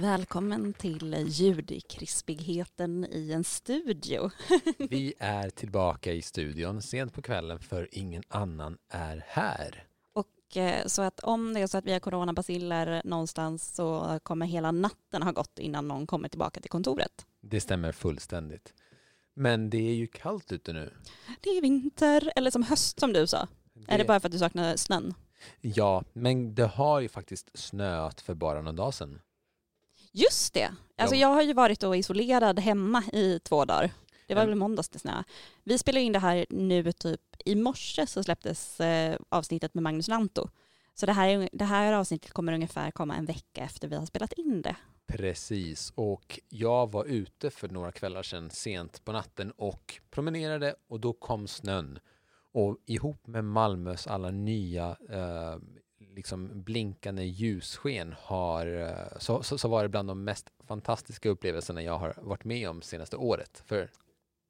Välkommen till ljudkrispigheten i en studio. Vi är tillbaka i studion sent på kvällen för ingen annan är här. Och eh, så att om det är så att vi har coronabaciller någonstans så kommer hela natten ha gått innan någon kommer tillbaka till kontoret. Det stämmer fullständigt. Men det är ju kallt ute nu. Det är vinter, eller som höst som du sa. Det... Är det bara för att du saknar snön? Ja, men det har ju faktiskt snöat för bara någon dag sedan. Just det. Alltså jag har ju varit då isolerad hemma i två dagar. Det var väl måndags det snö. Vi spelar in det här nu typ i morse så släpptes eh, avsnittet med Magnus Lanto. Så det här, det här avsnittet kommer ungefär komma en vecka efter vi har spelat in det. Precis, och jag var ute för några kvällar sedan sent på natten och promenerade och då kom snön. Och ihop med Malmös alla nya eh, liksom blinkande ljussken har, eh, så, så, så var det bland de mest fantastiska upplevelserna jag har varit med om senaste året. För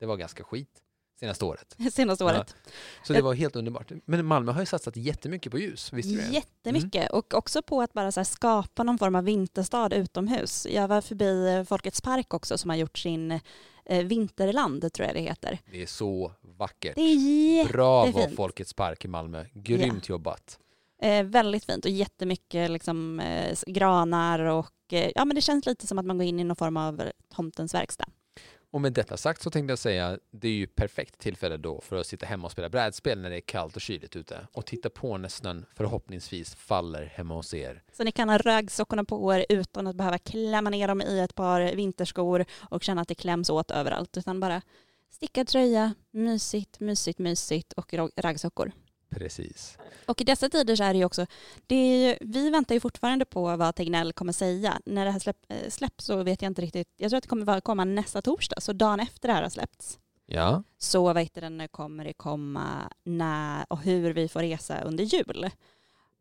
det var ganska skit senaste året. Senaste året. Ja. Så det var helt underbart. Men Malmö har ju satsat jättemycket på ljus, visst du Jättemycket mm. och också på att bara skapa någon form av vinterstad utomhus. Jag var förbi Folkets park också som har gjort sin eh, Vinterland, tror jag det heter. Det är så vackert. Det är jättefint. Bravo Folkets park i Malmö. Grymt ja. jobbat. Eh, väldigt fint och jättemycket liksom, eh, granar och eh, ja, men det känns lite som att man går in i någon form av tomtens verkstad. Och med detta sagt så tänkte jag säga, det är ju perfekt tillfälle då för att sitta hemma och spela brädspel när det är kallt och kyligt ute och titta på när snön förhoppningsvis faller hemma hos er. Så ni kan ha raggsockorna på er utan att behöva klämma ner dem i ett par vinterskor och känna att det kläms åt överallt utan bara stickad tröja, mysigt, mysigt, mysigt och raggsockor. Precis. Och i dessa tider så är det ju också, det är, vi väntar ju fortfarande på vad Tegnell kommer säga. När det här släpp, eh, släpps så vet jag inte riktigt, jag tror att det kommer komma nästa torsdag, så dagen efter det här har släppts. Ja. Så vet den kommer det komma när och hur vi får resa under jul.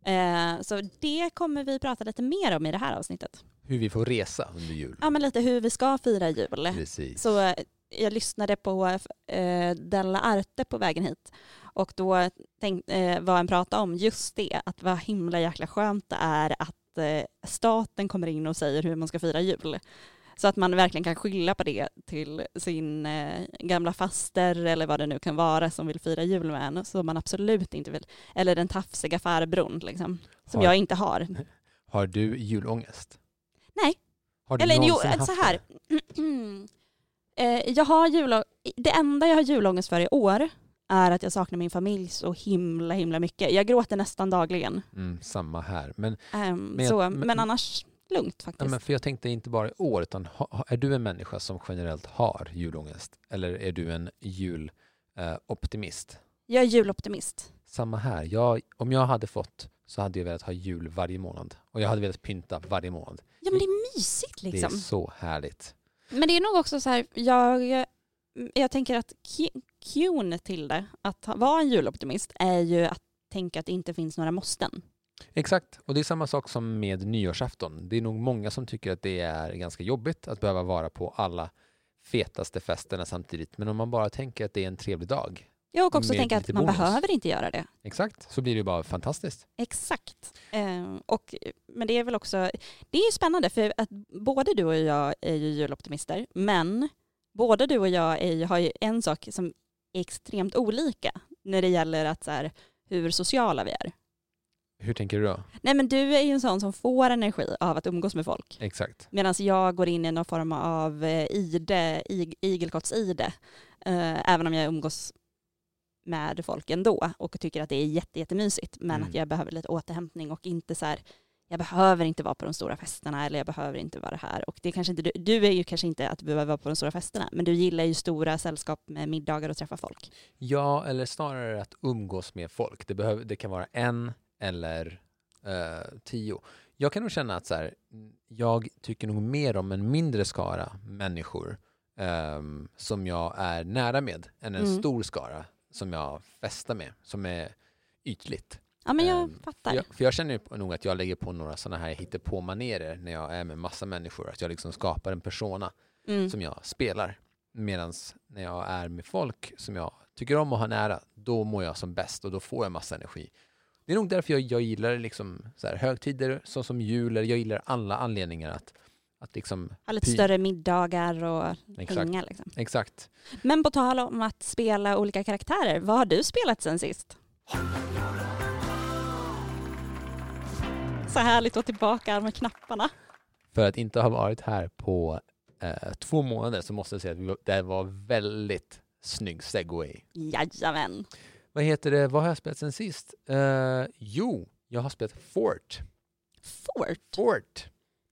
Eh, så det kommer vi prata lite mer om i det här avsnittet. Hur vi får resa under jul. Ja, men lite hur vi ska fira jul. Precis. Så eh, jag lyssnade på eh, Della Arte på vägen hit och då tänk, eh, var en prata om just det, att vad himla jäkla skönt det är att eh, staten kommer in och säger hur man ska fira jul. Så att man verkligen kan skylla på det till sin eh, gamla faster eller vad det nu kan vara som vill fira jul med en, som man absolut inte vill. Eller den tafsiga farbrorn liksom, som har, jag inte har. Har du julångest? Nej. Har du eller jo, haft så här. Eh, jag har jul, det enda jag har julångest för i år är att jag saknar min familj så himla himla mycket. Jag gråter nästan dagligen. Mm, samma här. Men, um, men, jag, så, men, men, annars lugnt faktiskt. Ja, men för jag tänkte inte bara i år, utan ha, är du en människa som generellt har julångest? Eller är du en juloptimist? Eh, jag är juloptimist. Samma här. Jag, om jag hade fått så hade jag velat ha jul varje månad. Och jag hade velat pynta varje månad. Ja men det är mysigt liksom. Det är så härligt. Men det är nog också så här, jag, jag tänker att cuen till det, att vara en juloptimist, är ju att tänka att det inte finns några måsten. Exakt, och det är samma sak som med nyårsafton. Det är nog många som tycker att det är ganska jobbigt att behöva vara på alla fetaste festerna samtidigt. Men om man bara tänker att det är en trevlig dag. Jag och också tänka att man bonus. behöver inte göra det. Exakt, så blir det bara fantastiskt. Exakt. Eh, och, men det är väl också, det är ju spännande för att både du och jag är ju juloptimister, men både du och jag är, har ju en sak som är extremt olika när det gäller att så här, hur sociala vi är. Hur tänker du då? Nej men du är ju en sån som får energi av att umgås med folk. Exakt. Medan jag går in i någon form av eh, ide, igelkotts-ide. Uh, även om jag umgås med folk ändå och tycker att det är jätte, jättemysigt. Men mm. att jag behöver lite återhämtning och inte så här, jag behöver inte vara på de stora festerna eller jag behöver inte vara här. Och det kanske inte du, du är ju kanske inte att du behöver vara på de stora festerna, men du gillar ju stora sällskap med middagar och träffa folk. Ja, eller snarare att umgås med folk. Det, behöver, det kan vara en eller eh, tio. Jag kan nog känna att så här, jag tycker nog mer om en mindre skara människor ehm, som jag är nära med än en Mm. stor skara som jag festar med, som är ytligt. Ja men jag Ehm, fattar. Jag, för jag känner nog att jag lägger på några sådana här hittepå-manérer när jag är med massa människor. Att jag liksom skapar en persona Mm. som jag spelar. Medan när jag är med folk som jag tycker om att ha nära, då mår jag som bäst och då får jag massa energi. Det är nog därför jag, jag gillar liksom så här högtider så som jul, eller jag gillar alla anledningar att, att liksom, Ha lite större middagar och exakt, hänga liksom. exakt. Men på tal om att spela olika karaktärer, vad har du spelat sen sist? Så härligt att vara tillbaka med knapparna. För att inte ha varit här på eh, två månader så måste jag säga att det var väldigt snygg segway. Jajamän. Vad heter det, vad har jag spelat sen sist? Eh, jo, jag har spelat Fort. Fort. Fort.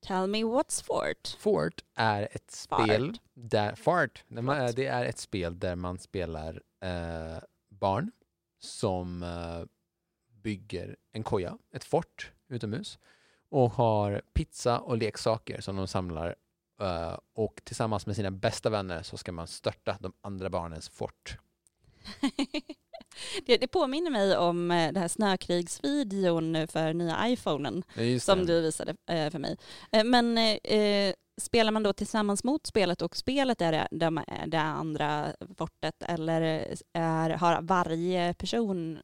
Tell me what's Fort. Fort är ett Fart. spel där, fart, man, det är ett spel där man spelar eh, barn som eh, bygger en koja, ett fort utomhus och har pizza och leksaker som de samlar eh, och tillsammans med sina bästa vänner så ska man störta de andra barnens fort. det, det påminner mig om eh, den här snökrigsvideon för nya iPhonen Ja, som du visade eh, för mig. Eh, Men eh, spelar man då tillsammans mot spelet och spelet är det, de, det andra fortet eller är, har varje person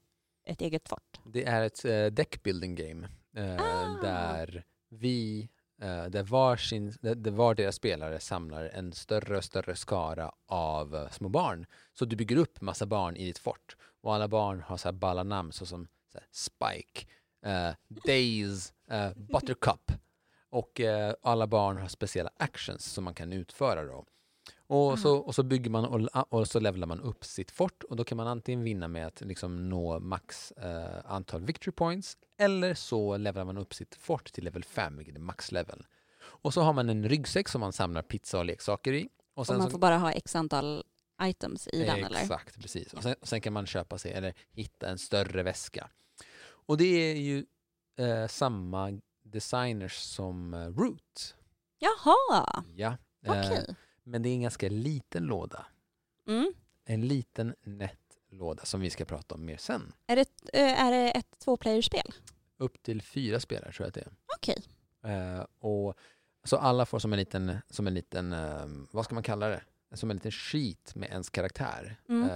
ett eget fort? Det är ett uh, deckbuilding game eh, Ah. där vi, Eh, där, var sin, där, var deras spelare samlar en större och större skara av eh, små barn. Så du bygger upp massa barn i ditt fort och alla barn har så här balla namn såsom så här, Spike, eh, Days, eh, Buttercup och eh, alla barn har speciella actions som man kan utföra då. Och så, och så bygger man och, och så levlar man upp sitt fort och då kan man antingen vinna med att liksom nå max eh, antal victory points eller så levlar man upp sitt fort till level 5, vilket är maxlevel. Och så har man en ryggsäck som man samlar pizza och leksaker i. Och Och man så, får bara ha x antal items i den eller? Exakt, precis. Och sen, sen kan man köpa sig eller hitta en större väska. Och det är ju eh, samma designers som eh, Root. Jaha, Ja. okej. Eh, men det är en ganska liten låda. Mm. En liten nätt låda som vi ska prata om mer sen. Är, det, eh, är det ett tvåplayerspel? Upp till fyra spelare tror jag att det är. Okej. Eh, och så alla får som en liten, som en liten eh, vad ska man kalla det? Som en liten sheet med ens karaktär. Mm.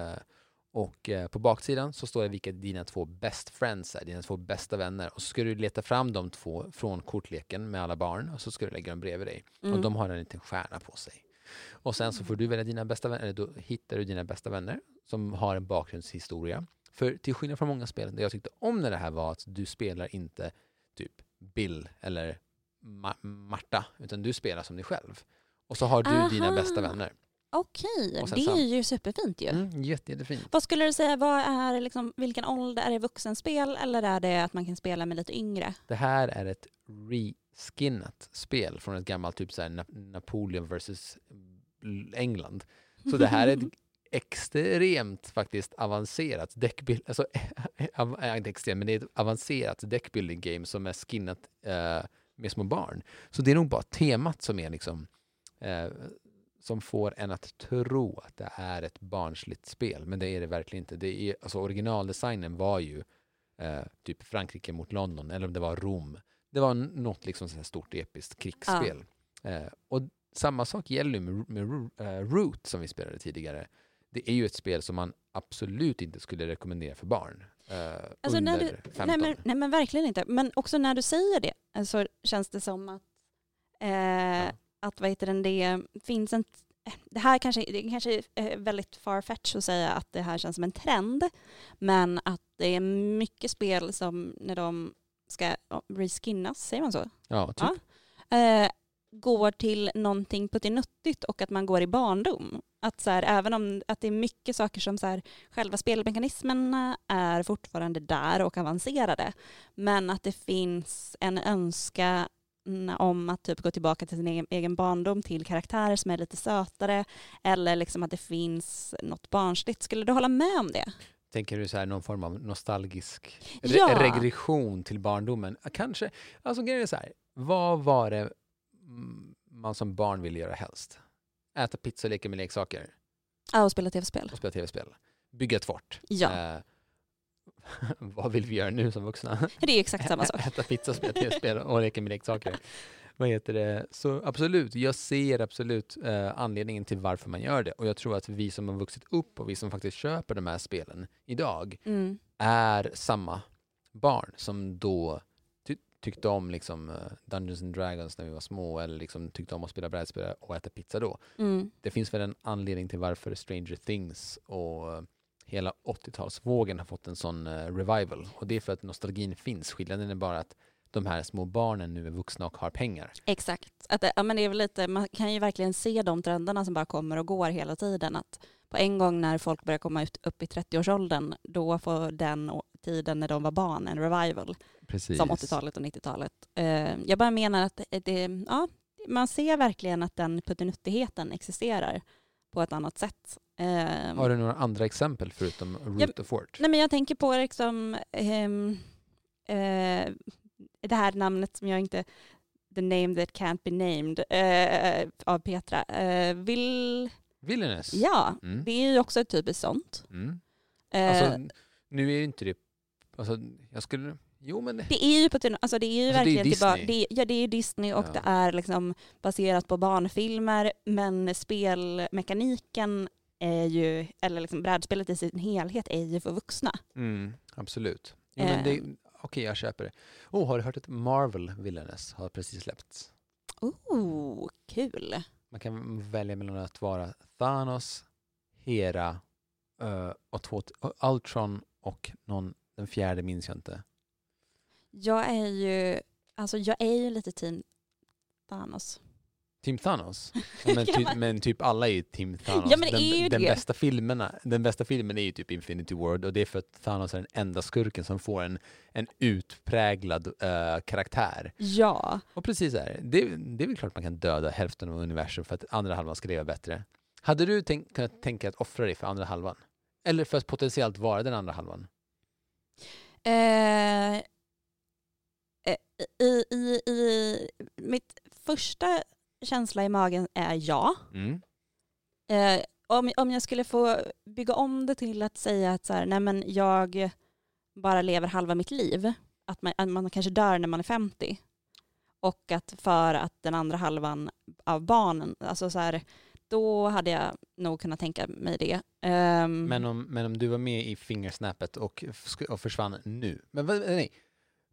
Och på baksidan så står det vilka dina två best friends är, dina två bästa vänner. Och så ska du leta fram de två från kortleken med alla barn och så ska du lägga dem bredvid dig. Mm. Och de har en liten stjärna på sig. Och sen så får du välja dina bästa vänner, eller då hittar du dina bästa vänner som har en bakgrundshistoria. För till skillnad från många spel, det jag tyckte om när det här var att du spelar inte typ Bill eller Ma- Marta, utan du spelar som dig själv. Och så har du dina Aha. bästa vänner. Okej, sen det är ju superfint ju. Mm, jätte, jättefint. Vad skulle du säga, vad är liksom, vilken ålder? Är det vuxenspel eller är det att man kan spela med lite yngre? Det här är ett reskinnat spel från ett gammalt typ så här Na- Napoleon versus England. Så det här är ett extremt faktiskt avancerat deckbuild, alltså inte extremt, men det är ett avancerat deckbuilding game som är skinnat eh, med små barn. Så det är nog bara temat som är liksom eh, som får en att tro att det är ett barnsligt spel, men det är det verkligen inte. Det är, alltså originaldesignen var ju eh, typ Frankrike mot London, eller om det var Rom. Det var något liksom så stort episkt krigsspel. Eh, och samma sak gäller med, med eh, Root som vi spelade tidigare. Det är ju ett spel som man absolut inte skulle rekommendera för barn eh, Alltså, under du- 15. Nej men, nej men verkligen inte. Men också när du säger det eh, så känns det som att, eh, att vad heter den, det finns en det här kanske, det kanske är väldigt farfetch att säga att det här känns som en trend, men att det är mycket spel som när de ska reskinnas, säger man så? Ja, typ. Ja. Eh, går till någonting puttinuttigt och att man går i barndom. Att så här, även om att det är mycket saker som så här, själva spelmekanismerna är fortfarande där och avancerade, men att det finns en önskan om att typ gå tillbaka till sin egen, egen barndom till karaktärer som är lite sötare eller liksom att det finns något barnsligt. Skulle du hålla med om det? Tänker du så här någon form av nostalgisk re- Ja. regression till barndomen? Kanske. Alltså grejen är så här, vad var det man som barn ville göra helst? äta pizza och leka med leksaker Ja, och spela tv-spel. och spela tv-spel. Bygga ett fort. Ja, Eh, vad vill vi göra nu som vuxna? det är exakt samma sak. Äta pizza, spela tv-spel och leka med leksaker. Vad heter det? Så absolut, jag ser absolut eh, anledningen till varför man gör det. Och jag tror att vi som har vuxit upp och vi som faktiskt köper de här spelen idag Mm. är samma barn som då ty- tyckte om liksom, eh, Dungeons and Dragons när vi var små eller liksom tyckte om att spela brädspel och äta pizza då. Mm. Det finns väl en anledning till varför Stranger Things och hela 80-talsvågen har fått en sån eh, revival. Och det är för att nostalgin finns. Skillnaden är bara att de här små barnen nu är vuxna och har pengar. Exakt. Att det, ja, men det är väl lite, man kan ju verkligen se de trenderna som bara kommer och går hela tiden. Att på en gång när folk börjar komma ut, upp i 30-årsåldern, då får den tiden när de var barn en revival. Precis. Som 80-talet och 90-talet. Eh, jag bara menar att det, det, ja, man ser verkligen att den puttinuttigheten existerar på ett annat sätt. Eh, Har du några andra exempel förutom Root of Fort? Nej men jag tänker på liksom ehm, eh, det här namnet som jag inte, the name that can't be named, eh, av Petra. Eh, vill, Villainous? ja, Mm. det är ju också ett typiskt sånt. Mm. Alltså, nu är ju inte det... Alltså, jag skulle... Jo, men... det är ju, på, ett- alltså det är ju Alltså, det är verkligen tillbaka, Disney. det, är- ja det är Disney och Ja. det är liksom baserat på barnfilmer men spelmekaniken är ju, eller liksom brädspelet i sin helhet är ju för vuxna. Mm, absolut. Jo. Eh. Okej, jag köper det. Oh, har du hört att Marvel Villainous har precis släppts? Oh, kul. Man kan välja mellan att vara Thanos, Hera eh, och två, Ultron och någon, den fjärde minns jag inte. Jag är ju, alltså jag är ju lite team Thanos. Team Thanos? Ja, men, typ, men- typ alla är ju Team Thanos. Ja, men den, är ju den, det. Bästa filmerna, den bästa filmen är ju typ Infinity War och det är för att Thanos är den enda skurken som får en, en utpräglad eh, karaktär. Ja, Och precis så här, det, det är väl klart man kan döda hälften av universum för att andra halvan ska leva bättre. Hade du tänk, kunnat tänka att offra dig för andra halvan? Eller för att potentiellt vara den andra halvan? eh, i, i, i mitt första känsla i magen är ja. Mm. Eh, om, om jag skulle få bygga om det till att säga att så här, nej men jag bara lever halva mitt liv, att man, att man kanske dör när man är 50 och att för att den andra halvan av barnen, alltså så här, då hade jag nog kunnat tänka mig det. Ehm, Men, om, men om du var med i fingersnappet och, och försvann nu, men, nej,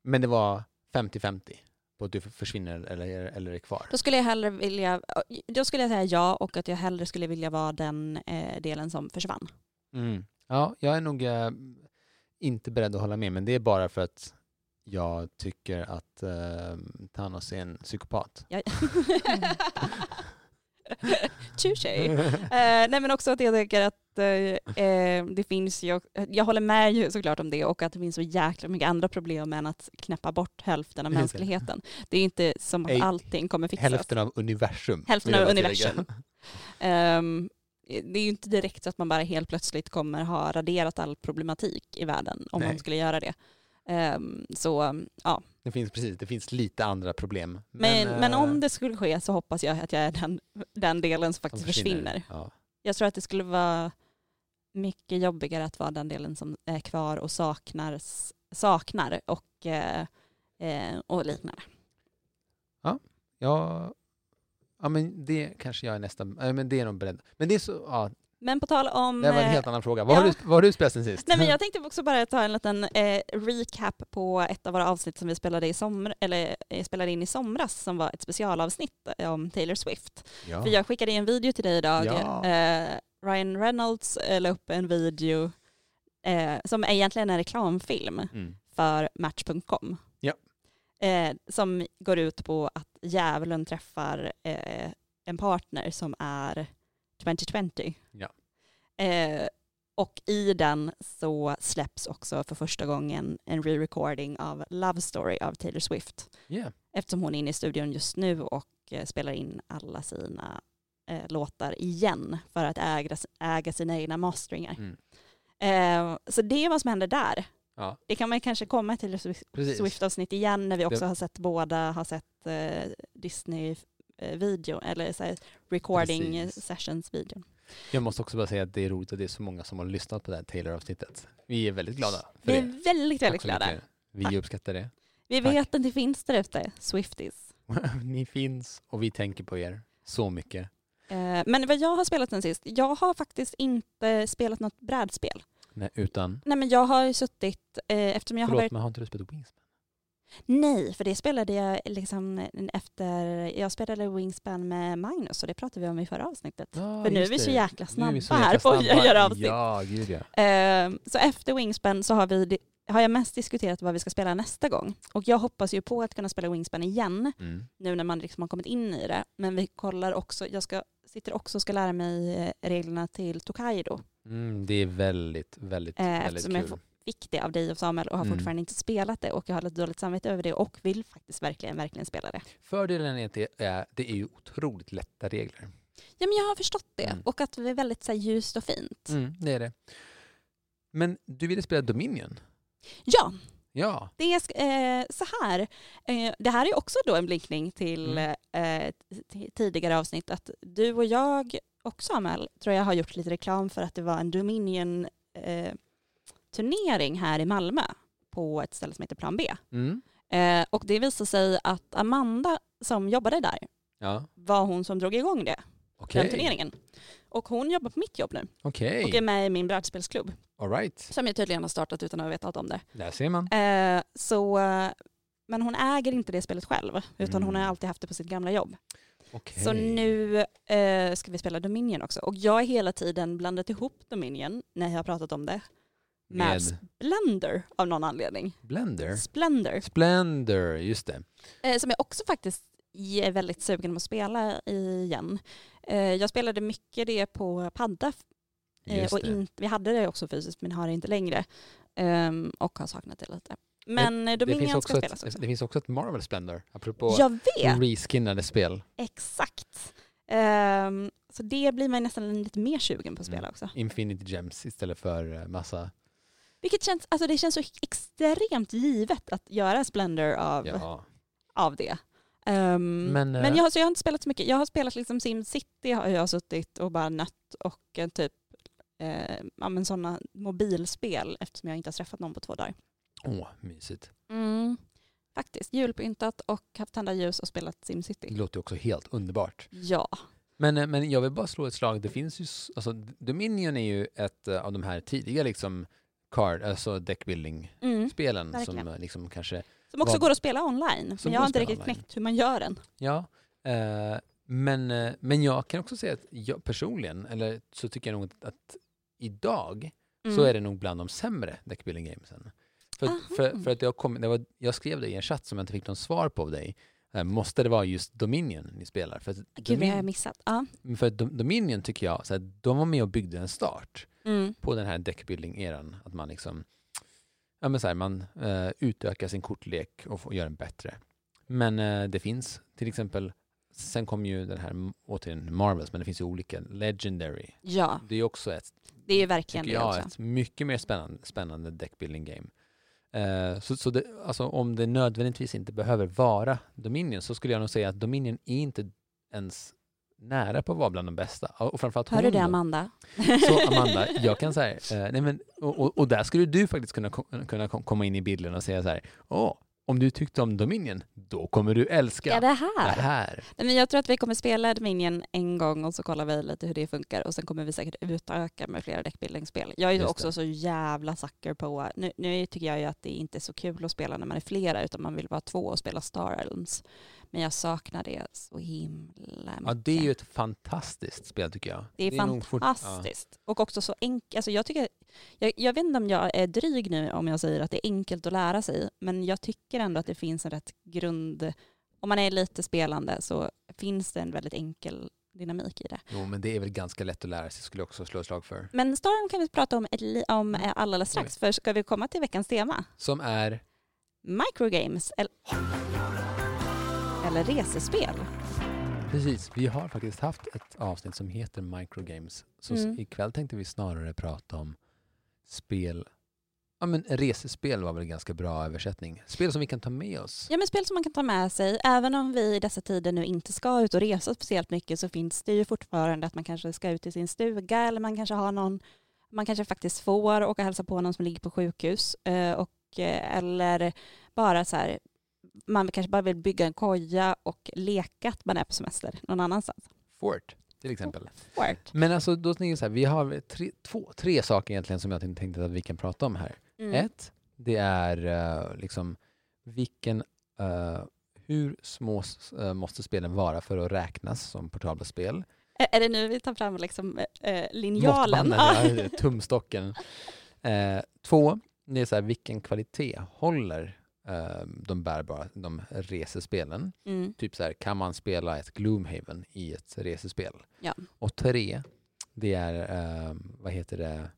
men det var 50-50 på att du försvinner eller, eller är kvar? Då skulle jag hellre vilja, då skulle jag säga ja och att jag hellre skulle vilja vara den eh, delen som försvann. Mm. Ja, jag är nog eh, inte beredd att hålla med, men det är bara för att jag tycker att eh, Thanos är en psykopat. Jag... Touché. Eh, nej men också att jag tycker att eh, eh, det finns ju, jag håller med ju såklart om det och att det finns så jäkla mycket andra problem än att knäppa bort hälften av mänskligheten. Det är inte som att allting kommer fixas. Hälften av universum. Hälften av universum. Ehm, det är ju inte direkt så att man bara helt plötsligt kommer ha raderat all problematik i världen om Nej. man skulle göra det. Ehm, så ja, Det finns precis, det finns lite andra problem. men, men, eh, om det skulle ske så hoppas jag att jag är den, den delen som faktiskt försvinner. Ja. Jag tror att det skulle vara mycket jobbigare att vara den delen som är kvar och saknar, saknar och, eh, eh, och liknande. Ja, ja, men det kanske jag är nästan, äh, men det är nog beredd. Men det är så, ja, Men på tal om... det var en eh, helt annan fråga. Vad, har, ja. du, vad har du spelat sen sist? Nej, men jag tänkte också bara ta en liten eh, recap på ett av våra avsnitt som vi spelade, i somr, eller, spelade in i somras som var ett specialavsnitt om Taylor Swift. ja. För jag skickade en video till dig idag. Ja. Eh, Ryan Reynolds eh, la upp en video eh, som är egentligen en reklamfilm Mm. för Match.com. Ja. Eh, som går ut på att djävulen träffar eh, en partner som är 2020. Ja. Eh, och i den så släpps också för första gången en re-recording av Love Story av Taylor Swift. Yeah. Eftersom hon är inne i studion just nu och eh, spelar in alla sina eh, låtar igen för att äga, äga sina egna masteringar. Mm. Eh, så det är vad som händer där. Ja. Det kan man kanske komma till. Swift-avsnitt igen när vi också Det- har sett båda, har sett eh, Disney eh, eller så här, recording Precis. sessions video. Jag måste också bara säga att det är roligt att det är så många som har lyssnat på det här Taylor-avsnittet. Vi är väldigt glada för Vi är det. väldigt, Tack väldigt glada. mycket. Vi uppskattar det. Vi Tack. vet att det finns där ute, Swifties. Ni finns och vi tänker på er så mycket. Eh, Men vad jag har spelat sen sist, jag har faktiskt inte spelat något brädspel. Nej, utan, Nej men jag har suttit, eh, eftersom jag har förlåt varit, men har inte du spelat Wingspan? nej för det spelade jag liksom efter, jag spelade Wingspan med Magnus och det pratade vi om i förra avsnittet. Ja, för nu är vi så jäkla snabba så här jäkla på att göra avsnitt. Ja, gud ja. Eh, Så efter Wingspan så har, vi, har jag mest diskuterat vad vi ska spela nästa gång. Och jag hoppas ju på att kunna spela Wingspan igen Mm. nu när man liksom har kommit in i det. Men vi kollar också, jag ska, sitter också och ska lära mig eh, reglerna till Tokaido. Mm, det är väldigt, väldigt, Eh, väldigt eftersom jag kul. Fick det av dig och Samuel och har Mm. fortfarande inte spelat det och jag har lite dåligt samvete över det och vill faktiskt verkligen, verkligen spela det. Fördelen är att det är, det är ju otroligt lätta regler. Ja men jag har förstått det Mm. och att det är väldigt så här, ljust och fint. Mm, det är det. Men du ville spela Dominion? Ja, Ja. Det är eh, så här, eh, det här är också då en blinkning till Mm. eh, tidigare avsnitt, att du och jag och Samuel tror jag har gjort lite reklam för att det var en Dominion eh, turnering här i Malmö på ett ställe som heter Plan B. Mm. Eh, och det visade sig att Amanda som jobbade där Ja. var hon som drog igång det, Okej. den turneringen. Och hon jobbar på mitt jobb nu Okej. och är med i min brädspelsklubb All right. som jag tydligen har startat utan att veta om det. Där ser man. Eh, så, eh, men hon äger inte det spelet själv, utan hon har Mm. alltid haft det på sitt gamla jobb. Okej. Så nu eh, ska vi spela Dominion också. Och jag har hela tiden blandat ihop Dominion, när jag har pratat om det, med, Med Splendor av någon anledning. Blender. Splendor, Splendor, just det. eh, som jag också faktiskt är väldigt sugen på att spela igen. Eh, jag spelade mycket det på padda Eh, och det. in, vi hade det också fysiskt men har det inte längre. Ehm, och har saknat det lite. Men eh, Det Dominion också ska spelas ett, också. det finns också ett Marvel Splendor, apropå reskinnade spel. exakt. Ehm, så det blir man nästan lite mer sugen på att spela Mm. också. Infinity Gems istället för massa... Vilket känns, alltså det känns så extremt givet att göra Splendor av, Ja. av det. Ehm, Men, men eh, jag, har- så jag har inte spelat så mycket. Jag har spelat liksom SimCity har jag suttit och bara nött och eh, typ eh, ja, men sådana mobilspel eftersom jag inte har träffat någon på två dagar. Åh, mysigt. Mm. Faktiskt, julpyntat och haft tända ljus och spelat Det SimCity. låter ju också helt underbart. Ja. Men, eh, men jag vill bara slå ett slag. Det finns ju, alltså Dominion är ju ett av de här tidiga liksom card, alltså deckbuilding-spelen Mm, som liksom kanske, Som också Vad- går att spela online. Som Men jag har inte riktigt online. knäckt hur man gör den. ja. Eh, men, eh, men jag kan också säga att jag personligen, eller så tycker jag nog att, att idag Mm. så är det nog bland de sämre deckbuilding gamesen. För, Aha. för, för att det har kommit, det var, jag skrev det i en chatt som jag inte fick någon svar på av dig. Eh, måste det vara just Dominion ni spelar? För Gud jag har Domin- missat. Ja. för Dominion tycker jag, så här, de var med och byggde en start Mm. på den här deckbuilding-eran. Att man liksom, ja men så här, man eh, utökar sin kortlek och får, gör den bättre. Men eh, det finns till exempel, sen kom ju den här, återigen Marvels, men det finns ju olika, Legendary. Ja, Det är också ett det är verkligen det jag, också. ett mycket mer spännande, spännande deckbuilding game. Eh, så så det, alltså, om det nödvändigtvis inte behöver vara Dominion så skulle jag nog säga att Dominion är inte ens nära på att vara bland de bästa. Och framförallt Hör du det. Amanda? Så Amanda, jag kan säga, eh, nej men, och, och, där skulle du faktiskt kunna, kunna kom- komma in i bilden och säga så här, åh, om du tyckte om Dominion, då kommer du älska Ja, det det här. här. Nej, men jag tror att vi kommer spela Dominion en gång och så kollar vi lite hur det funkar och sen kommer vi säkert utöka med flera deckbuilding-spel. Jag är ju också det. så jävla sucker på, nu, nu tycker jag ju att det inte är så kul att spela när man är flera utan man vill vara två och spela Star Realms. Men jag saknar det så himla mycket. Ja, det är ju ett fantastiskt spel tycker jag. Det är, nog fort- ja. fantastiskt. Och också så enkelt. Alltså jag, tycker, jag, jag vet inte om jag är dryg nu om jag säger att det är enkelt att lära sig. Men jag tycker ändå att det finns en rätt grund. Om man är lite spelande så finns det en väldigt enkel dynamik i det. Jo, men det är väl ganska lätt att lära sig, skulle jag också slå ett slag för. Men Storm kan vi prata om, om Mm. eh, alldeles strax. För ska vi komma till veckans tema? Som är Microgames eller, eller resespel. Precis, vi har faktiskt haft ett avsnitt som heter Microgames. Så Mm. ikväll tänkte vi snarare prata om spel Ja, men resespel var väl en ganska bra översättning. Spel som vi kan ta med oss. Ja men spel som man kan ta med sig, även om vi i dessa tider nu inte ska ut och resa speciellt mycket så finns det ju fortfarande att man kanske ska ut i sin stuga eller man kanske har någon, man kanske faktiskt får åka och hälsa på någon som ligger på sjukhus eh, och, eh, eller bara så här, man kanske bara vill bygga en koja och leka att man är på semester någon annanstans. Fort, till exempel. Fort. Men alltså, då tänker jag så här, vi har tre, två, tre saker egentligen som jag tänkte att vi kan prata om här. Mm. Ett, det är eh, liksom vilken, eh, hur små eh, måste spelen vara för att räknas som portabla spel? Är är det nu vi tar fram liksom, linjalen? Ja, tumstocken. Två, det är så här, vilken kvalitet håller eh, de bärbara, de resespelen? Mm. Typ så här, kan man spela ett Gloomhaven i ett resespel? Ja. Och tre, det är, eh, vad heter det,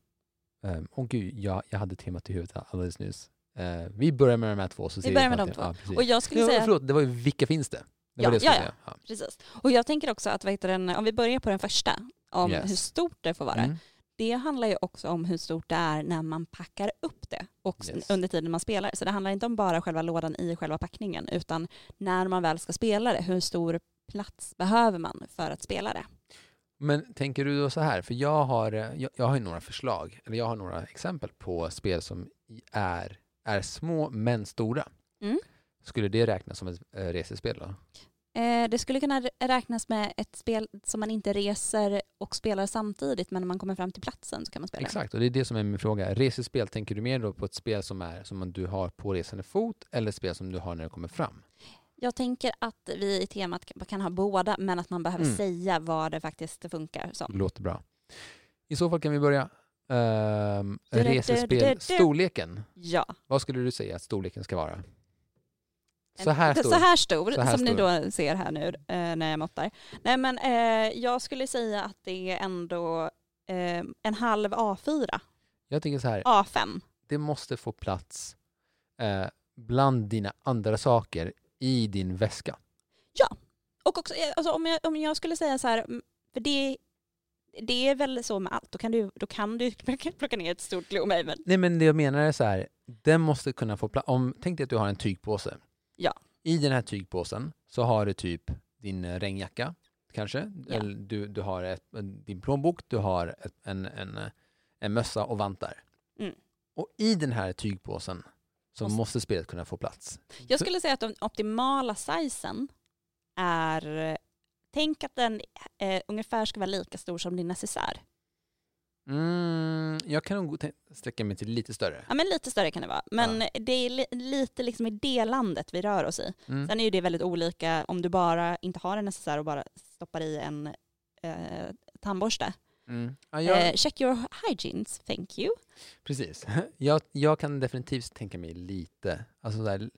Åh oh gud, jag, jag hade temat i huvudet alldeles nyss. Eh, vi börjar med de här två. Så Vi börjar med de två. Ja. Och jag skulle ja, säga... Förlåt, det var ju vilka finns det? Det Ja, det ja, säga. Ja. Precis. Och jag tänker också att vad heter den, om vi börjar på den första, om Yes. hur stort det får vara. Mm. Det handlar ju också om hur stort det är när man packar upp det och Yes. under tiden man spelar. Så det handlar inte om bara själva lådan i själva packningen utan när man väl ska spela det, hur stor plats behöver man för att spela det? Men tänker du då så här, för jag har, jag, jag har ju några förslag, eller jag har några exempel på spel som är, är små men stora. Mm. Skulle det räknas som ett eh, resespel då? Eh, det skulle kunna rä- räknas med ett spel som man inte reser och spelar samtidigt men när man kommer fram till platsen så kan man spela. Exakt, och det är det som är min fråga. Resespel, tänker du mer då på ett spel som, är, som du har på resande fot eller ett spel som du har när du kommer fram? Jag tänker att vi i temat kan- ha båda men att man behöver Mm. säga vad det faktiskt funkar som. Låter bra. I så fall kan vi börja. Um, du, du, resespel, storleken. Ja. Vad skulle du säga att storleken ska vara? Så här stor. Så här stor, Så här som ni stor. då ser här nu eh, när jag måttar. Nej men eh, jag skulle säga att det är ändå eh, en halv A4, Jag tänker så här, A5. det måste få plats eh, bland dina andra saker i din väska. Och också, eh, alltså, om, jag, om jag skulle säga så här, mm, för det, det är väl så med allt, då kan du, då kan du plocka ner ett stort Gloomhaven. Nej men det jag menar är så här, den måste kunna få plats. Om, tänk dig att du har en tygpåse. Ja. I den här tygpåsen så har du typ din eh, regnjacka kanske. Ja. Eller du, du har ett, din plånbok, du har ett, en, en, eh, en mössa och vantar. Mm. Och i den här tygpåsen så Måste- måste spelet kunna få plats. Jag skulle säga att den optimala sizen är, eh, tänk att den eh, ungefär ska vara lika stor som din necessär. Mm, jag kan nog sträcka mig till lite större. Ja men lite större kan det vara. Men det är li, lite liksom i det landet vi rör oss i. Mm. Sen är ju det väldigt olika om du bara inte har en necessär och bara stoppar i en eh, tandborste. Mm. Ja, jag, Eh, check your hygienes, thank you. Precis. Jag, jag kan definitivt tänka mig lite, alltså så här,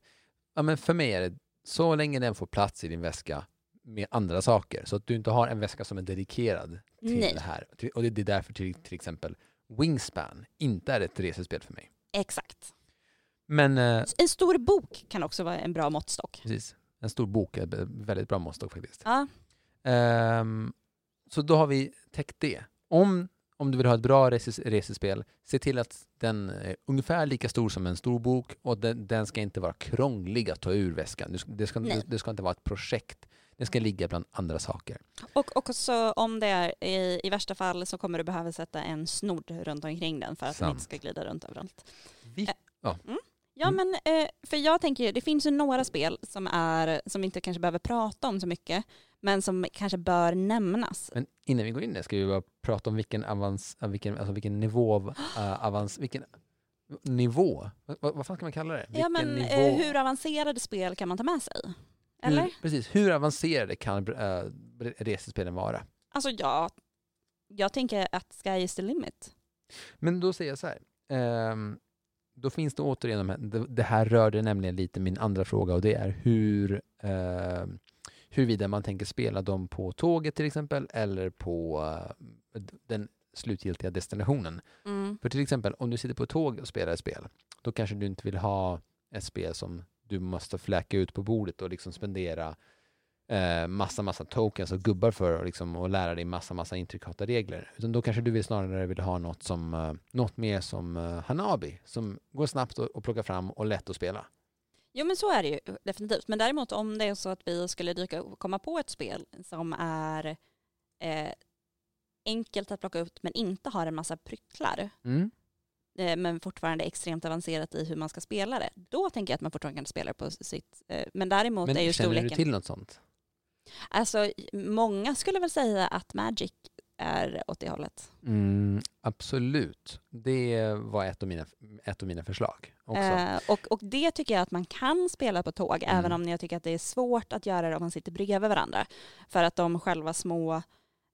ja, men för mig är det så länge den får plats i din väska med andra saker, så att du inte har en väska som är dedikerad till Nej. det här. Och det är därför till, till exempel Wingspan inte är ett resespel för mig. Exakt. Men eh, En stor bok kan också vara en bra måttstock. precis, en stor bok är ett väldigt bra måttstock faktiskt. Ja, Ehm, så då har vi täckt det. Om, om du vill ha ett bra reses, resespel, se till att den är ungefär lika stor som en stor bok och den, den ska inte vara krånglig att ta ur väskan. Det ska, det, ska, det ska inte vara ett projekt. Den ska ligga bland andra saker. och också om det är i, i värsta fall så kommer du behöva sätta en snodd runt omkring den för att den Sant. inte ska glida runt överallt. Vi, Ja Mm. men eh, för jag tänker det finns ju några spel som är, som vi inte kanske behöver prata om så mycket, men som kanske bör nämnas. men innan vi går in där ska vi bara prata om vilken, avans, äh, vilken, alltså vilken nivå av äh, avans, vilken nivå, vad, vad fan ska man kalla det? Ja Vilken men eh, hur avancerade spel kan man ta med sig? Eller? Hur, precis, hur avancerade kan äh, resespelen vara? Alltså jag, jag tänker att sky is the limit. Men då säger jag så här. ehm, då finns det återigen det här rörde nämligen lite min andra fråga och det är hur uh, huruvida man tänker spela dem på tåget till exempel eller på eh, den slutgiltiga destinationen. Mm. För till exempel om du sitter på ett tåg och spelar ett spel, då kanske du inte vill ha ett spel som du måste fläka ut på bordet och liksom spendera eh, massa, massa tokens och gubbar för och, liksom, och lära dig massa, massa intrikata regler. Utan då kanske du vill snarare vill ha något, som, eh, något mer som eh, Hanabi, som går snabbt att, plocka fram och lätt att spela. Jo men så är det ju definitivt. Men däremot om det är så att vi skulle dyka, komma på ett spel som är eh, enkelt att plocka upp men inte har en massa pryttlar Mm. Eh, men fortfarande extremt avancerat i hur man ska spela det. Då tänker jag att man fortfarande kan spela det på sitt... Eh, men däremot Men är ju känner storleken... du till något sånt? Alltså många skulle väl säga att Magic är åt det hållet. Mm, absolut. Det var ett av mina, ett av mina förslag också. Eh, och, och det tycker jag att man kan spela på tåg, Mm. även om jag tycker att det är svårt att göra det om man sitter bredvid varandra. För att de själva små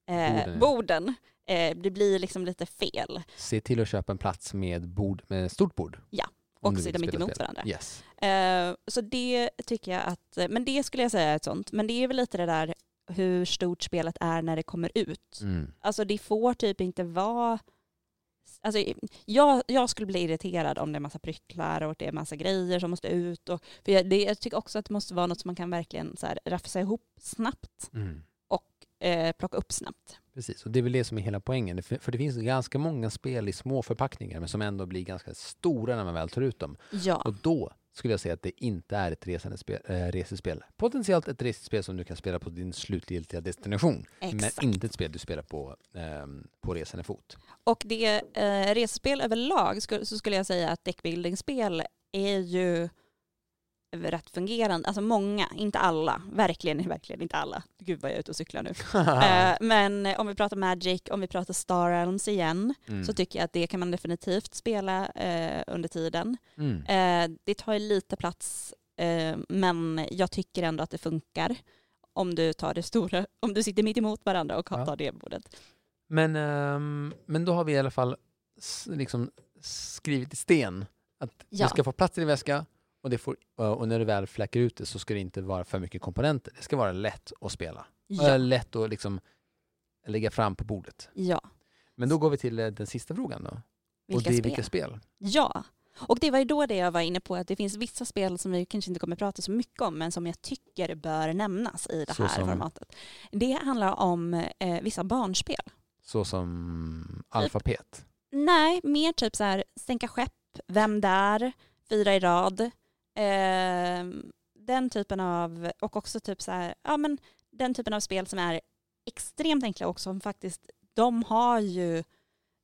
eh, Borden, borden, eh, det blir liksom lite fel. Se till att köpa en plats med, bord, med stort bord. Ja, och sitta mitt emot spel. varandra. Yes. Eh, så det tycker jag att, men det skulle jag säga är ett sånt. Men det är väl lite det där hur stort spelet är när det kommer ut. Mm. Alltså det får typ inte vara... Alltså, jag, jag skulle bli irriterad om det är massa pryttlar och det är massa grejer som måste ut. Och, för jag, det, jag tycker också att det måste vara något som man kan verkligen så här, rafsa ihop snabbt Mm. och eh, plocka upp snabbt. Precis, och det är väl det som är hela poängen. För, för det finns ganska många spel i små förpackningar men som ändå blir ganska stora när man väl tar ut dem. Ja, Och då skulle jag säga att det inte är ett resande spel, äh, resespel. Potentiellt ett resespel som du kan spela på din slutgiltiga destination. exakt. Men inte ett spel du spelar på, ehm, på resande fot. Och det eh, resespel överlag så skulle jag säga att deckbuilding-spel är ju rätt fungerande. Alltså många, inte alla. Verkligen, verkligen inte alla. Gud vad jag är ute och cyklar nu. Eh, men om vi pratar Magic, om vi pratar Star Realms igen, Mm. så tycker jag att det kan man definitivt spela eh, under tiden. Mm. Eh, det tar ju lite plats, eh, men jag tycker ändå att det funkar. Om du tar det stora, om du sitter mitt emot varandra och Ja. tar det bordet. Men, ehm, men då har vi i alla fall liksom skrivit i sten att Ja. det ska få plats i din väska och, får, och när du väl fläcker ut det så ska det inte vara för mycket komponenter. Det ska vara lätt att spela. Ja. Lätt att liksom lägga fram på bordet. ja. Men då går vi till eh, den sista frågan då. Vilka och det är spel? vilka spel? Ja, och det var ju då det jag var inne på att det finns vissa spel som vi kanske inte kommer prata så mycket om men som jag tycker bör nämnas i det Så här som? formatet. Det handlar om eh, vissa barnspel. Så som alfabet. Nej, mer typ så här sänka skepp, vem där, fyra i rad. Eh, den typen av, och också typ så här, ja men den typen av spel som är extremt enkla och som faktiskt, de har ju,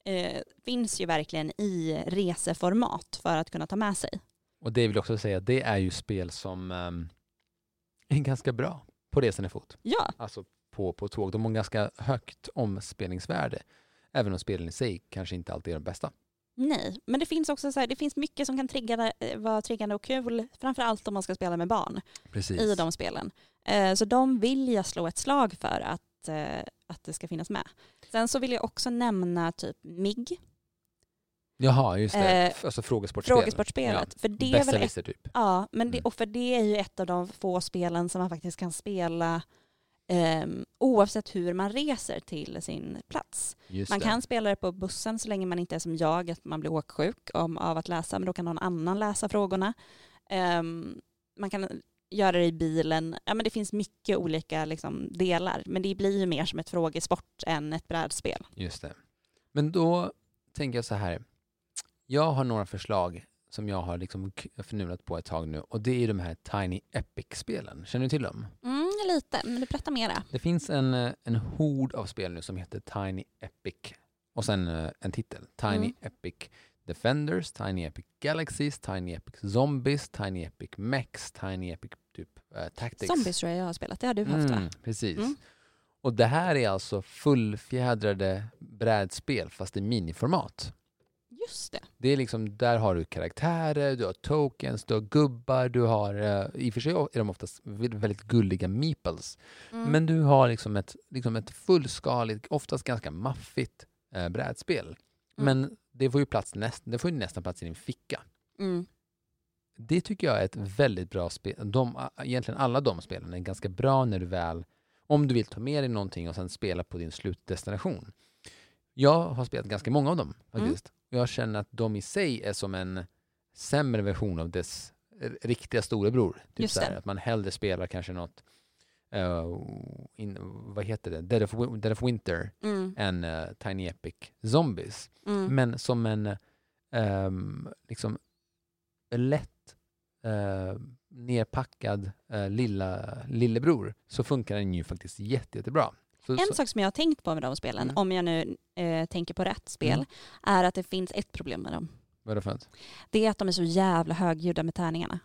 eh, finns ju verkligen i reseformat för att kunna ta med sig. Och det vill jag också säga, det är ju spel som ehm, är ganska bra på resande fot. Ja, Alltså på, på tåg. De har ganska högt omspelningsvärde. Även om spelen i sig kanske inte alltid är de bästa. Nej, men det finns också så här, det finns mycket som kan trigga, eh, vara triggande och kul, framförallt om man ska spela med barn. Precis. i de spelen. Eh, Så de vill jag slå ett slag för att, eh, att det ska finnas med. Sen så vill jag också nämna typ MIG, Jaha, just det. Eh, alltså frågesportspel. frågesportspelet. För det är väl ett, typ. ja, men det, Mm. och för det är ju ett av de få spelen som man faktiskt kan spela ehm, oavsett hur man reser till sin plats. Just Man det. kan spela det på bussen så länge man inte är som jag, att man blir åksjuk om, av att läsa, men då kan någon annan läsa frågorna. Ehm, man kan göra det i bilen. Ja, men det finns mycket olika liksom, delar, men det blir ju mer som ett frågesport än ett brädspel. Just det. Men då tänker jag så här. Jag har några förslag som jag har liksom förnulat på ett tag nu och det är de här Tiny Epic-spelen. Känner du till dem? Mm, lite, men du berättar mera. Det finns en, eh, en hord av spel nu som heter Tiny Epic och sen eh, en titel. Tiny Mm. Epic Defenders, Tiny Epic Galaxies, Tiny Epic Zombies, Tiny Epic Mechs, Tiny Epic typ eh, Tactics. Zombies tror jag jag har spelat, det har du haft va? Mm, precis. Mm. Och det här är alltså fullfjädrade brädspel fast i miniformat. Just det. Det är liksom, där har du karaktärer, du har tokens, du har gubbar, du har, eh, i och för sig är de oftast väldigt gulliga meeples. Mm. Men du har liksom ett, liksom ett fullskaligt, oftast ganska maffigt eh, brädspel. Mm. Men det får ju plats näst, det får ju nästan plats i din ficka. Mm. Det tycker jag är ett väldigt bra spel. De, egentligen alla de spelen är ganska bra när du väl, om du vill ta med dig någonting och sen spela på din slutdestination. Jag har spelat ganska många av dem faktiskt. Jag känner att de i sig är som en sämre version av dess riktiga storebror. Typ så att man hellre spelar kanske något eh, in, vad heter det, Dead of, Dead of Winter Mm. än eh, Tiny Epic Zombies. Mm. Men som en ehm, liksom lätt eh, nerpackad eh, lilla lillebror så funkar den ju faktiskt jätte, jättebra. En så, sak som jag har tänkt på med de spelen, Mm. om jag nu eh, tänker på rätt spel, Mm. är att det finns ett problem med dem. vadå för något? Det är att de är så jävla högljudda med tärningarna.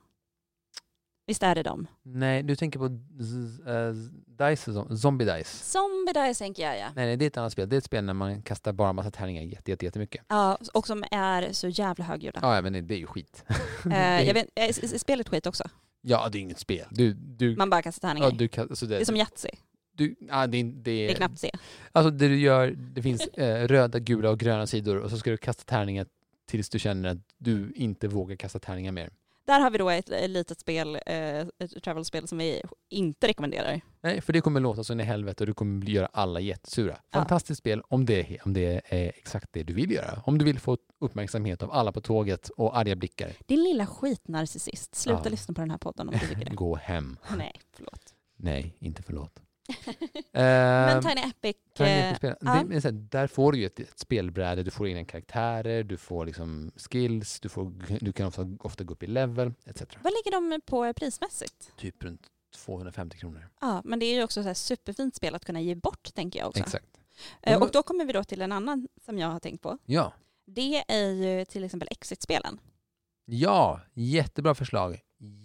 Visst är det de? Nej, du tänker på eh, Dice, Zombie Dice. Zombie Dice tänker jag ja. Nej, nej, det är ett annat spel. Det är ett spel när man kastar bara massa tärningar jätte, jätte, jättemycket. Ja, och som är så jävla högljudda. Ja, men det, det är ju skit. Eh, jag vet, är, är spelet skit också? Ja, det är inget spel. Du, du, Man bara kastar tärningar. ja, du alltså det, det är som Yatzy. Du, ja, det, är- det, Det är knappt se. Alltså det du gör, det finns eh, röda, gula och gröna sidor och så ska du kasta tärningar tills du känner att du inte vågar kasta tärningar mer. Där har vi då ett, ett litet spel, eh, ett travel-spel som vi inte rekommenderar. Nej, för det kommer låta så in i helvete och du kommer göra alla jättesura. Ja. Fantastiskt spel om det, om det är exakt det du vill göra. Om du vill få uppmärksamhet av alla på tåget och arga blickar, Din lilla skitnarcissist. Sluta Ja. lyssna på den här podden om du tycker det. gå hem. Nej, förlåt. Nej, inte förlåt. Men Tiny Epic, Tiny eh, Epic spel. ja. det, där får du ju ett, ett spelbräde, du får egna karaktärer, du får liksom skills, du, får, du kan ofta, ofta gå upp i level, etc. vad ligger de på prismässigt? Typ runt 250 kronor. Ja, men det är ju också så superfint spel att kunna ge bort tänker jag också. Exakt. Eh, och då kommer vi då till en annan som jag har tänkt på. Ja. Det är ju till exempel Exit-spelen. Ja, jättebra förslag.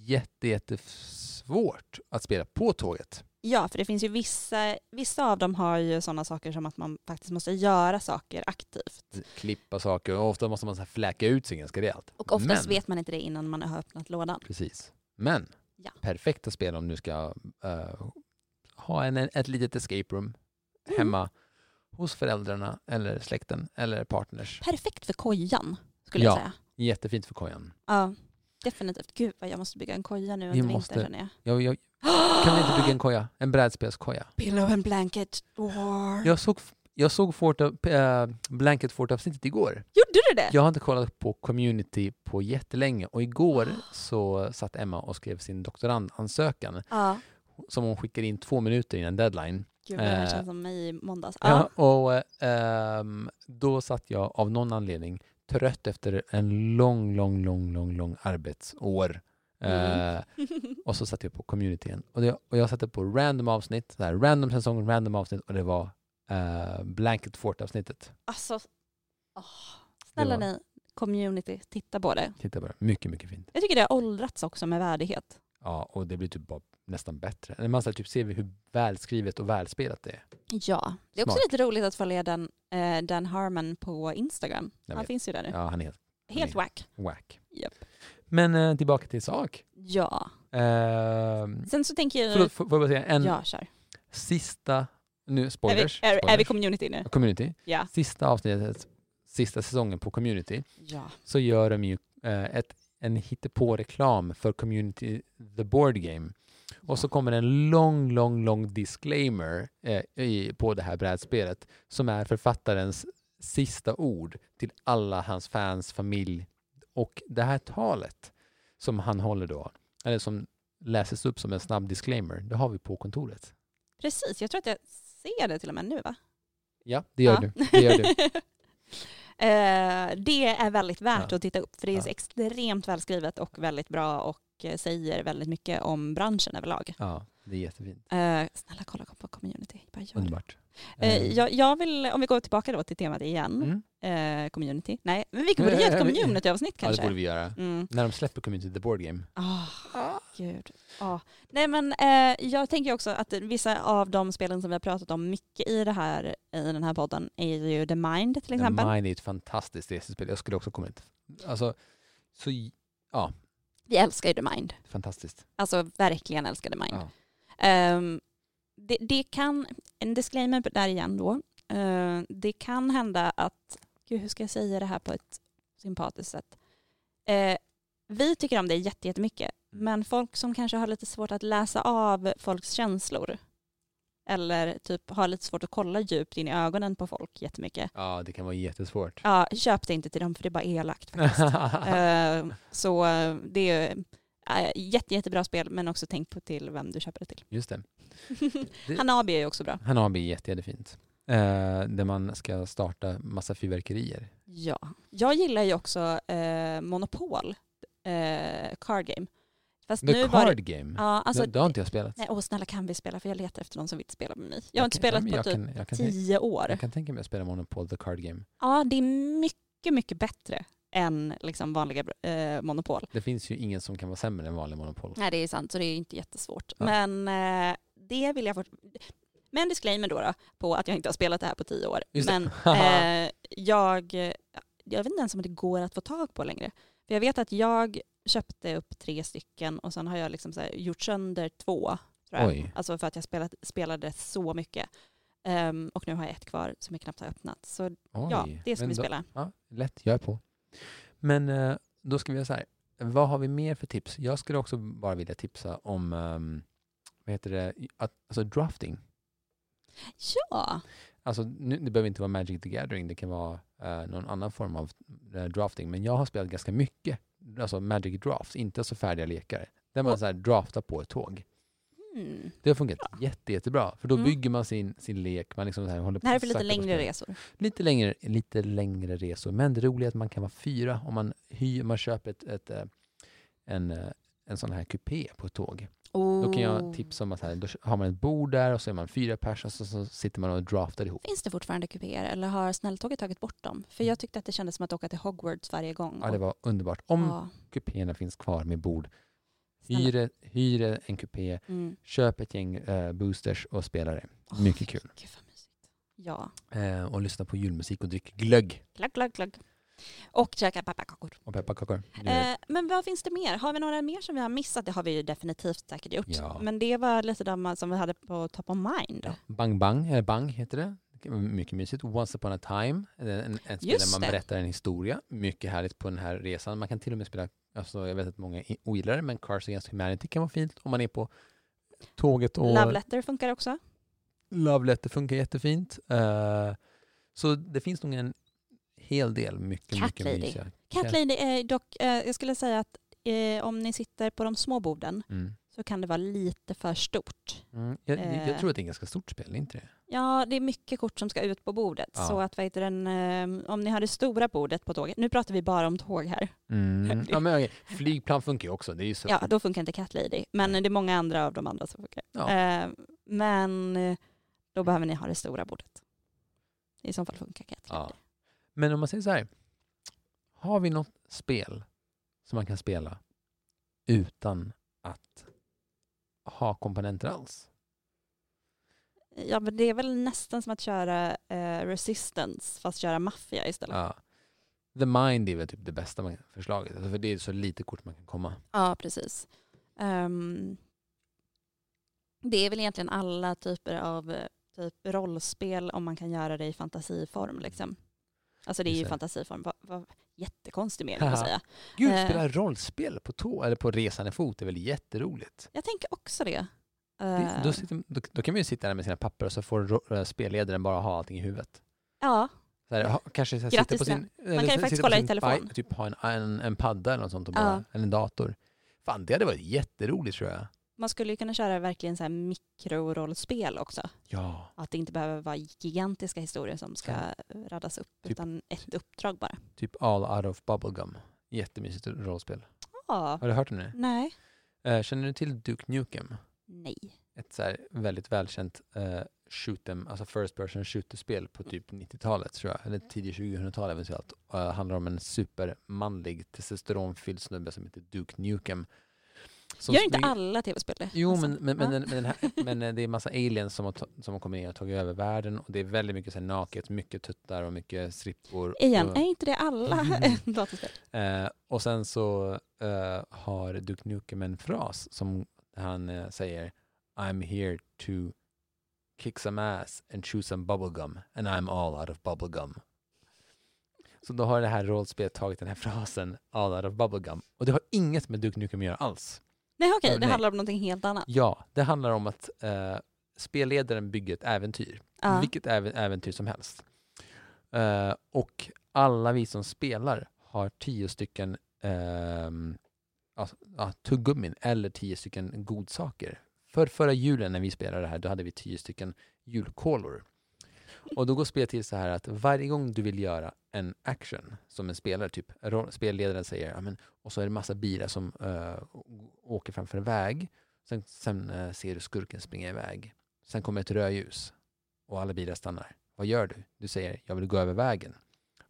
Jätte, jättesvårt att spela på tåget. Ja, för det finns ju vissa, vissa av dem har ju sådana saker som att man faktiskt måste göra saker aktivt. Klippa saker och ofta måste man så här fläka ut sig ganska rejält. Och oftast Men- vet man inte det innan man har öppnat lådan. Precis. Men Ja. perfekta spel om du ska eh, ha en, ett litet escape room Mm. hemma hos föräldrarna eller släkten eller partners. Perfekt för kojan, skulle Ja. jag säga. Jättefint för kojan. Ja, definitivt. Gud vad jag måste bygga en koja nu under vintern känner jag. Jag, jag, kan vi inte bygga en koja? En brädspelskoja? Pillow and blanket door. Jag såg, jag såg Fort, äh, Blanket Fort-avsnittet igår. Gjorde du det? Jag har inte kollat på community på jättelänge och igår så satt Emma och skrev sin doktorandansökan Ja. som hon skickade in två minuter innan deadline. Gud det här Eh, känns som mig i måndags. Ja. Ja. och ehm, då satt jag av någon anledning trött efter en lång, lång, lång, lång, lång arbetsår. Mm. Eh, och så satt jag på communityn. Och, det, och jag satte på random avsnitt, så här, random säsong, random avsnitt och det var uh, Blanket Fort-avsnittet. Alltså, åh. snälla Det var- ni, community, titta på det. Titta bara, mycket, mycket fint. Jag tycker det har åldrats också med värdighet. Ja, och det blir typ bara nästan bättre. Man så här, typ ser vi hur välskrivet och välspelat det är. Ja, det är också Smart. lite roligt att följa den, eh, Dan Harmon på Instagram. Jag Han vet. finns ju där nu. Ja, han är helt Helt nej. wack. whack. Japp. Men eh, tillbaka till sak. Ja. Ehm, Sen så tänker jag... förlåt, får jag bara säga en Ja, kör. sista, nu Är vi, spoilers, är, är vi spoilers. community nu? community, Ja. sista avsnittet, sista säsongen på community, Ja. så gör de ju eh, ett, en hittepå-reklam för community, the board game. Och så kommer en lång, lång, lång disclaimer eh, i, på det här brädspelet som är författarens sista ord till alla hans fans, familj. Och det här talet som han håller då, eller som läses upp som en snabb disclaimer, det har vi på kontoret. Precis, jag tror att jag ser det till och med nu va? Ja, det gör Ja. du. Det gör du. Eh, det är väldigt värt Ja. att titta upp för det är Ja. extremt välskrivet och väldigt bra och eh, säger väldigt mycket om branschen överlag. Ja, det är jättefint. Eh, snälla kolla på community. Bara gör. Underbart. Eh, jag, jag vill, om vi går tillbaka då till temat igen, Mm. eh, community. Nej, men vi borde göra ett Eh, community-avsnitt Ja, det kanske. borde vi göra. Mm. När de släpper Community the Board Game. Ah, gud. Ah. Nej men eh, jag tänker också att vissa av de spelen som vi har pratat om mycket i, det här, i den här podden är ju The Mind till The exempel. Mind är ett fantastiskt resespel. Jag skulle också komma hit. Alltså, så ja, Vi älskar ju The Mind. fantastiskt. Alltså verkligen älskar The Mind. Ja. Ehm, det, det kan, en disclaimer där igen då. Eh, det kan hända att, gud hur ska jag säga det här på ett sympatiskt sätt. Eh, vi tycker om det jätte- jättemycket, men folk som kanske har lite svårt att läsa av folks känslor eller typ har lite svårt att kolla djupt in i ögonen på folk jättemycket. ja, det kan vara jättesvårt. Ja, köp det inte till dem för det är bara elakt faktiskt. Eh, så eh, det är Äh, jätte, jättebra spel, men också tänk på till vem du köper det till. Just det. Det- Hanabi är också bra. Hanabi är jätte, jättefint. Eh, där man ska starta massa fyrverkerier. Ja. Jag gillar ju också eh, Monopol, eh, card game. Fast The nu Card det, Game. Ja, alltså, det, det har inte jag spelat. nej, åh, snälla kan vi spela? För jag letar efter någon som vill spela med mig. Jag har inte spelat men på typ kan, kan tio år. jag kan tänka mig att spela Monopol, The Card Game. Ja, det är mycket, mycket bättre än liksom vanliga eh, Monopol. Det finns ju ingen som kan vara sämre än vanlig Monopol. Nej, det är sant, så det är inte jättesvårt. Ja. Men eh, det vill jag fort... Med en disclaimer då, då på att jag inte har spelat det här på tio år. Just. Men eh, jag, jag vet inte ens om det går att få tag på längre. För jag vet att jag köpte upp tre stycken och sen har jag liksom gjort sönder två. Tror jag. Oj. Alltså för att jag spelat, spelade så mycket. Ehm, och nu har jag ett kvar som jag knappt har öppnat. Så Oj. ja, det ska vi då- spela. Ja, lätt, jag är på. Men eh, då ska vi göra så här. Vad har vi mer för tips? Jag skulle också bara vilja tipsa om, ehm, vad heter det, att, alltså drafting. Ja, Alltså, nu, det behöver inte vara Magic the Gathering, det kan vara eh, någon annan form av eh, drafting. Men jag har spelat ganska mycket, alltså Magic Drafts, inte så färdiga lekar. Där man så här draftar på ett tåg. Mm. Det har funkat jätte, jättebra. För då Mm. bygger man sin, sin lek, man liksom så här håller det här är för lite längre resor. Lite längre, lite längre resor. Men det roliga är att man kan vara fyra om man, hyr, man köper ett, ett, eh, en, eh, en sån här kupé på ett tåg. Då kan jag Oh. tipsa om att här, då har man ett bord där och så är man fyra personer så, så sitter man och draftar ihop. Finns det fortfarande kupéer eller har snälltåget tagit bort dem? För jag tyckte att det kändes som att åka till Hogwarts varje gång. Mm. Ja, det var underbart. Om Ja, kupéerna finns kvar med bord. Hyr, hyr en kupé, Mm. köp ett gäng eh, boosters och spela det. Åh, Mycket kul. Gud vad mysigt. Ja, Eh, och lyssna på julmusik och drick glögg glögg, glögg, glögg. Och käka pepparkakor. och pepparkakor. Eh, men vad finns det mer? Har vi några mer som vi har missat? Det har vi ju definitivt säkert gjort. Ja. Men det var lite de som vi hade på top of mind. Ja. Bang Bang, eller Bang heter det. Mycket mysigt. Once upon a time, en, en, en spel där man berättar en historia. Mycket härligt på den här resan. Man kan till och med spela, alltså jag vet att många ogillar det, men Cars Against Humanity kan vara fint om man är på tåget. Och Love letter funkar också. Love Letter funkar jättefint. Eh, så det finns nog en hel del mycket, Cat mycket Lady. mysiga. Cat- Lady är dock, eh, jag skulle säga att eh, om ni sitter på de små borden Mm. Så kan det vara lite för stort. Mm. Jag, jag Eh. tror att det är ett ganska stort spel, inte det? Ja, det är mycket kort som ska ut på bordet. Ja. Så att vad heter den, eh, om ni har det stora bordet på tåget, nu pratar vi bara om tåg här. Mm. Ja, men, okej. Flygplan funkar ju också. Det är ju så. Ja, då funkar inte Cat Lady, men det är många andra av de andra som funkar. Ja. Eh, men då behöver ni ha det stora bordet. I så fall funkar Cat Lady. Ja. Men om man säger så här. Har vi något spel som man kan spela utan att ha komponenter alls? Ja, men det är väl nästan som att köra eh, Resistance fast köra Mafia istället. Ja, Ja. The Mind är väl typ det bästa man- förslaget. Alltså för det är så lite kort man kan komma. precis. Ehm, det är väl egentligen alla typer av typ rollspel om man kan göra det i fantasiform. Liksom. Alltså det är ju fantasiform. Jättekonstig mening att säga. Gud, Eh. spela rollspel på tå eller på resande fot är väl jätteroligt? Jag tänker också det. Det, Eh, då, sitter, då, då kan man ju sitta där med sina papper och så får eh, spelledaren bara ha allting i huvudet. ja, Så här, ha, kanske så här, sitta på sin... eller kan ju faktiskt kolla i telefon. Typ ha en, en, en padda eller något sånt och Ja. bara, eller en dator. Fan, det hade varit jätteroligt tror jag. Man skulle ju kunna köra verkligen så här mikrorollspel också. Ja, Att det inte behöver vara gigantiska historier som ska radas upp, Typ- utan ett uppdrag bara. typ All Out of Bubblegum. Jättemysigt rollspel. Ja, Har du hört om det? nej. Eh, känner du till Duke Nukem? Nej. Ett så väldigt välkänt uh, shoot'em, alltså first person shooter-spel på typ 90-talet tror jag, eller tidigt 2000-tal eventuellt. Uh, handlar om en supermanlig testosteronfylld snubbe som heter Duke Nukem. Som Gör inte springer- alla tv-spel det? Jo, Alltså, men, men, men, ja. men, här, men eh, det är massa aliens som har, som har kommit ner och tagit över världen och det är väldigt mycket så här naket, mycket tuttar och mycket strippor. Igen, och, är inte det alla Mm. dataspel? eh, och sen så eh, har Duke Nukem en fras som han eh, säger I'm here to kick some ass and chew some bubblegum and I'm all out of bubblegum. Så då har det här rollspelet tagit den här frasen all out of bubblegum och det har inget med Duke Nukem att göra alls. Nej okej, det nej. handlar om någonting helt annat. Ja, det handlar om att eh, spelledaren bygger ett äventyr. Ja. Vilket även, äventyr som helst. Eh, och alla vi som spelar har tio stycken ja, ja, tuggummin eller tio stycken godsaker. För förra julen när vi spelade det här, då hade vi tio stycken julkolor. Och då går spelet till så här att varje gång du vill göra en action som en spelare, typ spelledaren säger, och så är det massa bilar som uh, åker framför en väg. Sen, sen uh, ser du skurken springa iväg. Sen kommer ett rödljus och alla bilar stannar. Vad gör du? Du säger, jag vill gå över vägen.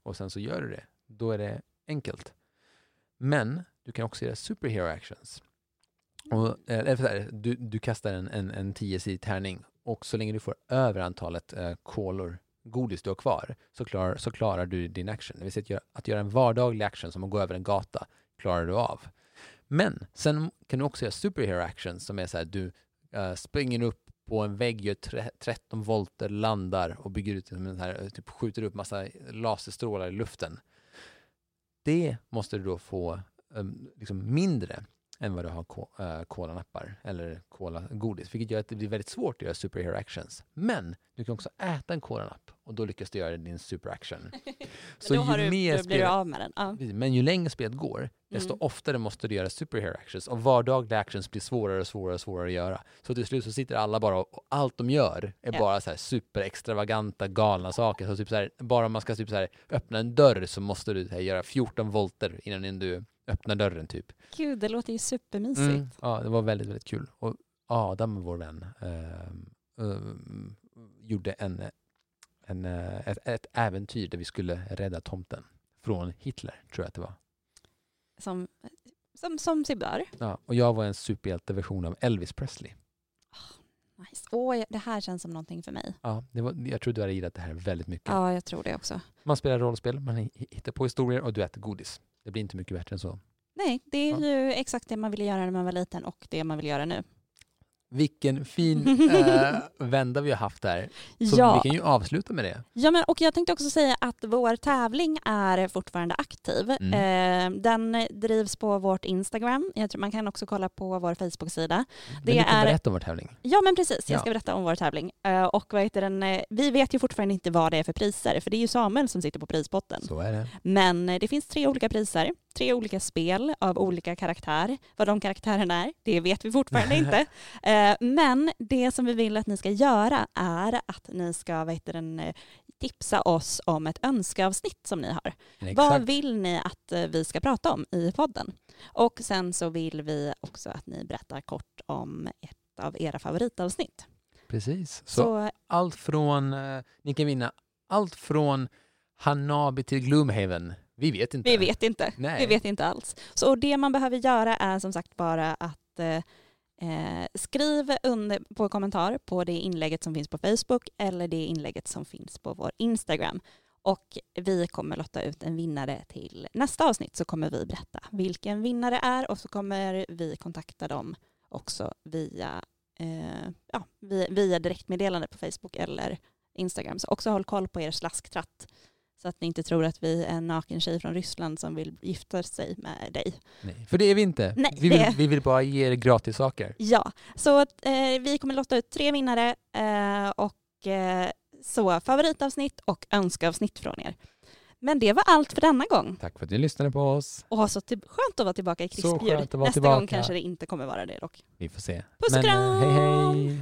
Och sen så gör du det. Då är det enkelt. Men du kan också göra superhero actions. Och, eh, eller du, du kastar en, en, en 10 tärning och så länge du får över antalet eh, kolor godis du har kvar så, klar, så klarar du din action. Det vill säga att göra, att göra en vardaglig action som att gå över en gata klarar du av. Men sen kan du också göra superhero actions som är så här du eh, springer upp på en vägg, gör 13 volter, landar och bygger ut en här, eh, typ skjuter upp massa laserstrålar i luften. Det måste du då få eh, liksom mindre än vad du har uh, kolanappar eller kola-godis, vilket gör att det blir väldigt svårt att göra superhero actions. Men du kan också äta en kolanapp och då lyckas du göra din super action. Så ju du, mer du av med den. Ja. Men ju längre spelet går, desto mm. oftare måste du göra superhero actions och vardagliga actions blir svårare och svårare och svårare att göra. Så till slut så sitter alla bara och allt de gör är ja. bara så här super extravaganta galna saker. Så typ så här, bara om man ska typ så här, öppna en dörr så måste du här, göra 14 volter innan du öppnar dörren typ. Gud, det låter ju supermysigt. Mm, ja, det var väldigt, väldigt kul. Och Adam, vår vän, uh, uh, gjorde en, en, uh, ett, ett äventyr där vi skulle rädda tomten från Hitler, tror jag att det var. Som, som, som sig bör. Ja, och jag var en superhjälteversion av Elvis Presley. Oh, nice. oh, det här känns som någonting för mig. Ja, det var, jag tror du hade gillat det här väldigt mycket. Ja, jag tror det också. Man spelar rollspel, man hittar på historier och du äter godis. Det blir inte mycket bättre än så. Nej, det är ja. ju exakt det man ville göra när man var liten och det man vill göra nu. Vilken fin äh, vända vi har haft här. Så ja. vi kan ju avsluta med det. Ja, men, och jag tänkte också säga att vår tävling är fortfarande aktiv. Mm. Eh, den drivs på vårt Instagram. Jag tror man kan också kolla på vår Facebook-sida. Det du är... berätta om vår tävling. Ja, men precis. Jag ska ja. berätta om vår tävling. Eh, och vad heter den? Eh, vi vet ju fortfarande inte vad det är för priser, för det är ju Samuel som sitter på prispotten. Så är det. Men eh, det finns tre olika priser tre olika spel av olika karaktär. Vad de karaktärerna är, det vet vi fortfarande inte. Eh, men det som vi vill att ni ska göra är att ni ska vet den, eh, tipsa oss om ett önskeavsnitt som ni har. Exakt. Vad vill ni att eh, vi ska prata om i podden? Och sen så vill vi också att ni berättar kort om ett av era favoritavsnitt. Precis, så, så allt från, ni kan vinna allt från Hanabi till Gloomhaven vi vet inte. Vi vet inte. Nej. Vi vet inte alls. Så det man behöver göra är som sagt bara att eh, eh, skriv under på kommentar på det inlägget som finns på Facebook eller det inlägget som finns på vår Instagram. Och vi kommer lotta ut en vinnare till nästa avsnitt så kommer vi berätta vilken vinnare är och så kommer vi kontakta dem också via, eh, ja, via, via direktmeddelande på Facebook eller Instagram. Så också håll koll på er slasktratt så att ni inte tror att vi är en naken tjej från Ryssland som vill gifta sig med dig. Nej, för det är vi inte. Nej, vi, vill, vi vill bara ge er gratis saker. Ja, så eh, vi kommer lotta ut tre vinnare eh, och eh, så favoritavsnitt och önskeavsnitt från er. Men det var allt för denna gång. Tack för att ni lyssnade på oss. Och så till, skönt att vara tillbaka i krispljud. Nästa tillbaka. gång kanske det inte kommer vara det dock. Vi får se. Puss och kram! Hej hej!